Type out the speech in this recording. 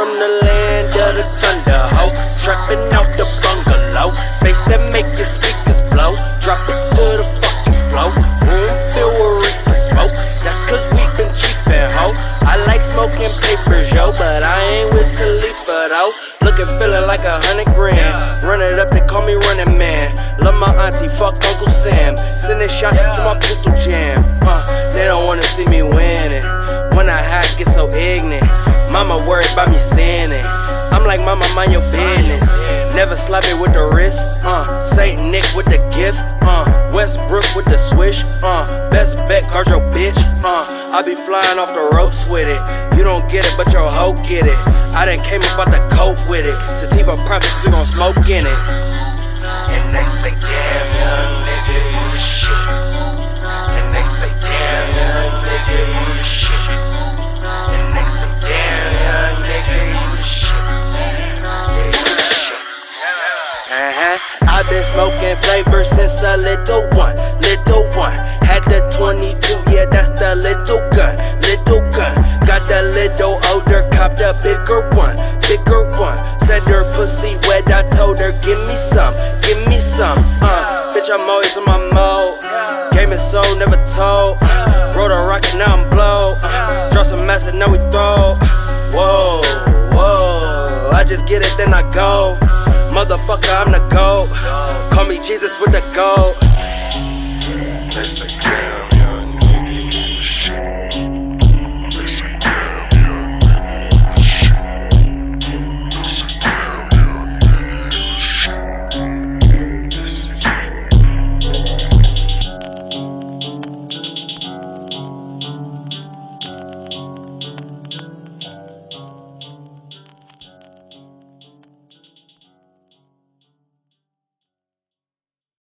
from the land of the thunder, ho. Trapping out the bungalow. Bass that make your speakers blow. Drop it to the fucking flow. Room filled with reefer smoke. That's cause we been chiefin', ho. I like smoking papers, yo, but I ain't Wiz Khalifa, though. Looking, feeling like a hundred grand. Run it up, they call me running man. Love my auntie, fuck Uncle Sam. Sending shots to my pistol jam. Uh, they don't wanna see me winning. When I hide, get so ignorant. Mama worried about me sinning. I'm like, Mama, mind your business. Never sloppy with the wrist. Uh, Saint Nick with the gift. Uh, Westbrook with the swish. Uh, best bet, guard your bitch. Uh, I be flying off the ropes with it. You don't get it, but your hoe get it. I done came about to cope with it. Sativa profits, we gon' smoke in it. And they say, damn, been smoking flavor since a little one, little one. Had the 22, yeah, that's the little gun, little gun. Got the little older, copped a bigger one, bigger one. Said her pussy wet, I told her, give me some, give me some. Uh, bitch, I'm always on my mode. Game is so never told. Wrote a rocket, now I'm blow. Draw some massive, now we throw. Whoa, whoa. I just get it, then I go. Motherfucker, I'm the GOAT. Call me Jesus with the GOAT.